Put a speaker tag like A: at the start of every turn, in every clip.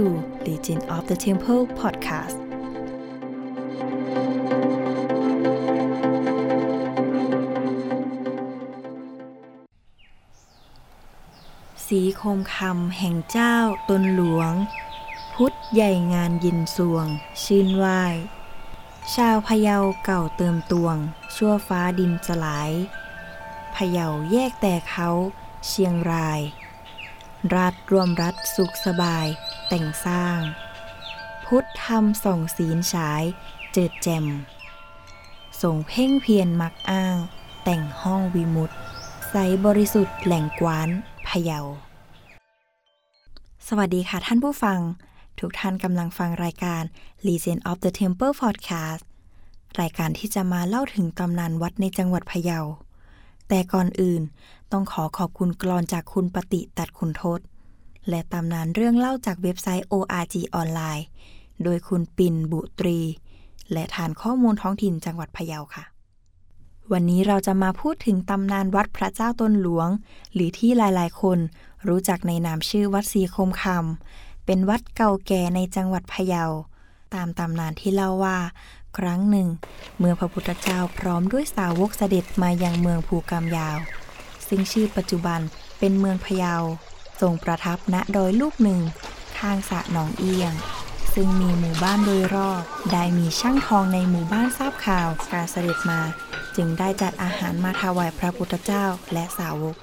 A: to Legend of the Temple podcast. สีโคมคำแห่งเจ้าตนหลวง พุทธใหญ่งานยินสวง ชื่นไหวชาวพะเยาเก่าเติมตวง ชั่วฟ้าดินสลายพะเยาแยกแต่เขา เชียงราย รัฐรวมรัฐสุขสบาย แต่งสร้าง พุทธธรรมส่องศีลฉาย เจิดแจ่มส่งเพ่งเพียรมักอ้าง แต่งห้องวิมุตใสบริสุทธิ์แหล่งกวานพะเยา สวัสดีค่ะท่านผู้ฟัง ทุกท่านกำลังฟังรายการ Legend of the Temple Podcast รายการที่จะมาเล่าถึงตำนานวัดในจังหวัดพะเยา แต่ก่อนอื่นต้องขอขอบคุณกรอนจากคุณปฏิตัดคุณทศ และตำนานเรื่องเล่าจากเว็บไซต์ ORG ออนไลน์ โดยคุณปินบุตรี และฐานข้อมูลท้องถิ่นจังหวัดพะเยาค่ะ วันนี้เราจะมาพูดถึงตำนานวัดพระเจ้าตนหลวง หรือที่หลายๆ คน รู้จักในนามชื่อวัดสีคมคำเป็นวัดเก่าแก่ในจังหวัดพะเยา ตามตำนานที่เล่าว่า ครั้งหนึ่ง เมื่อพระพุทธเจ้าพร้อมด้วยสาวกเสด็จมายังเมืองภูกามยาว ซึ่งชื่อปัจจุบันเป็นเมืองพะเยาทรงประทับณดอยลูกหนึ่ง ข้างสระหนองเอียง ซึ่งมีหมู่บ้านโดยรอบ ได้มีช่างทองในหมู่บ้านทราบข่าวการเสด็จมา จึงได้จัดอาหารมาถวายพระพุทธเจ้าและสาวก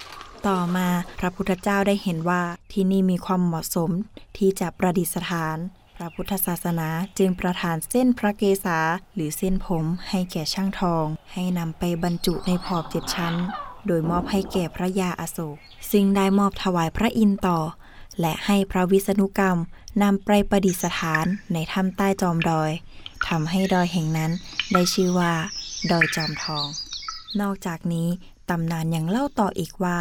A: ต่อมาพระพุทธเจ้าได้เห็นว่าที่นี่มีความเหมาะสมที่จะประดิษฐาน พระพุทธศาสนาจึงประทานเส้นพระเกศาหรือเส้นผมให้แก่ช่างทอง ให้นำไปบรรจุในผอบเจ็ดชั้น โดยมอบให้แก่พระยาอโศกซึ่งได้มอบถวายพระอินทร์ต่อ และให้พระวิษณุกรรมนำไปประดิษฐานในถ้ำใต้จอมดอยทำให้ดอยแห่งนั้นได้ชื่อว่า ดอยจอมทอง นอกจากนี้ตำนานยังเล่าต่ออีกว่า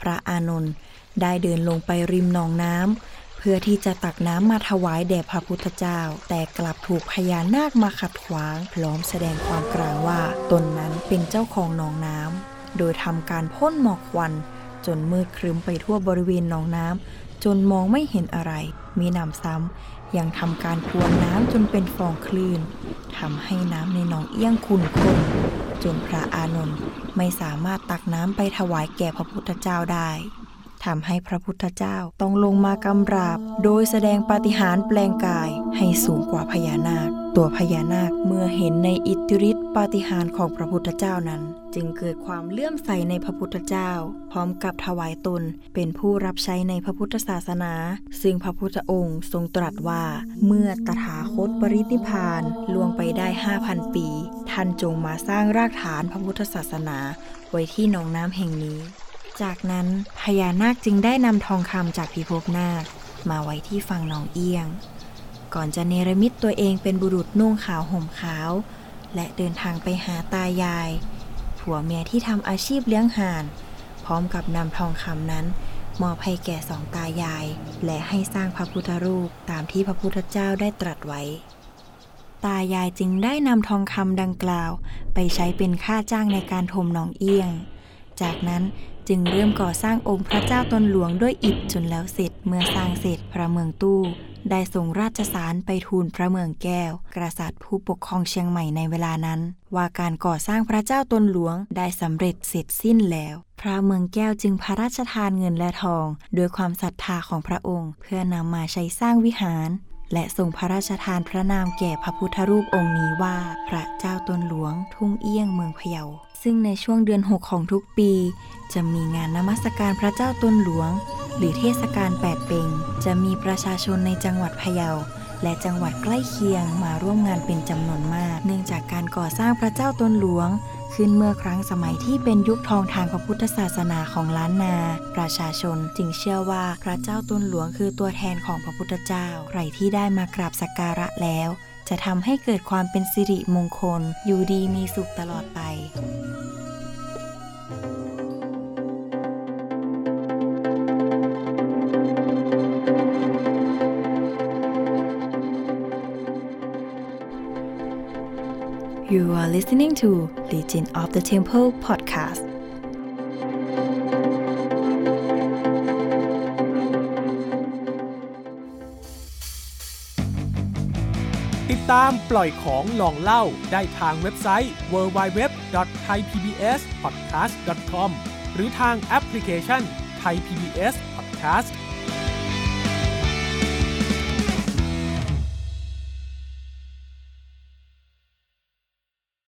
A: พระอานนท์ได้เดินลงไปริมหนองน้ำ พื่อที่จะตักน้ำมาถวายแด่พระพุทธเจ้า แต่กลับถูกพญานาคมาขัดขวาง พร้อมแสดงความกลางว่าตนนั้นเป็นเจ้าของหนองน้ำโดยทำการพ่นหมอกควัน จนมืดครึ้มไปทั่วบริเวณหนองน้ำจนมองไม่เห็นอะไร มีหนำซ้ำยังทำการพรวนน้ำจนเป็นฟองคลื่นทำให้น้ำในหนองเอี้ยงขุ่นข้นจนพระอานนท์ไม่สามารถตักน้ำไปถวายแก่พระพุทธเจ้าได้ ทำให้พระพุทธเจ้าต้องลงมากำราบ โดยแสดงปาฏิหาริย์แปลงกายให้สูงกว่าพญานาค ตัวพญานาคเมื่อเห็นในอิทธิฤทธิปาฏิหาริย์ของพระพุทธเจ้านั้น จึงเกิดความเลื่อมใสในพระพุทธเจ้า พร้อมกับถวายตนเป็นผู้รับใช้ในพระพุทธศาสนา ซึ่งพระพุทธองค์ทรงตรัสว่า เมื่อตถาคตปรินิพพานล่วงไปได้5,000ปี ท่านจงมาสร้างรากฐานพระพุทธศาสนาไว้ที่หนองน้ำแห่งนี้ จากนั้นพญานาคจึงได้นำทองคำจากพิภพนาค มาไว้ที่ฝั่งหนองเอียง ก่อนจะเนรมิตตัวเองเป็นบุรุษนุ่งขาวห่มขาว และเดินทางไปหาตายาย ผัวเมียที่ทำอาชีพเลี้ยงห่าน พร้อมกับนำทองคำนั้นมอบให้แก่สองตายาย และให้สร้างพระพุทธรูปตามที่พระพุทธเจ้าได้ตรัสไว้ ตายายจึงได้นำทองคำดังกล่าว ไปใช้เป็นค่าจ้างในการถมหนองเอี้ยง จากนั้นจึงเริ่มก่อสร้างองค์พระเจ้าตนหลวงด้วยอิฐจนแล้วเสร็จ เมื่อสร้างเสร็จพระเมืองตู้ ได้ส่งราชสารไปทูลพระเมืองแก้ว กษัตริย์ผู้ปกครองเชียงใหม่ในเวลานั้น ว่าการก่อสร้างพระเจ้าตนหลวงได้สำเร็จเสร็จสิ้นแล้ว พระเมืองแก้วจึงพระราชทานเงินและทองด้วยความศรัทธาของพระองค์ เพื่อนำมาใช้สร้างวิหาร และทรงพระราชทานพระนามแก่พระพุทธรูปองค์นี้ว่า พระเจ้าตนหลวงทุ่งเอี้ยงเมืองพะเยา ซึ่งในช่วงเดือน 6 ของทุกปี จะมีงานนมัสการพระเจ้าตนหลวง หรือเทศกาลแปดเปงจะมีประชาชนในจังหวัดพะเยา และจังหวัดใกล้เคียงมาร่วมงานเป็นจำนวนมาก เนื่องจากการก่อสร้างพระเจ้าตนหลวง ขึ้นเมื่อครั้งสมัยที่เป็นยุคทองทางพระพุทธศาสนาของล้านนา ประชาชนจึงเชื่อว่าพระเจ้าตนหลวงคือตัวแทนของพระพุทธเจ้า ใครที่ได้มากราบสักการะแล้ว จะทำให้เกิดความเป็นสิริมงคล อยู่ดีมีสุขตลอดไป You are listening to Legend of the Temple podcast.
B: ติดตามปล่อยของลองเล่าได้ทางเว็บไซต์ www.thaipbspodcast.com หรือทางแอปพลิเคชัน Thai PBS Podcast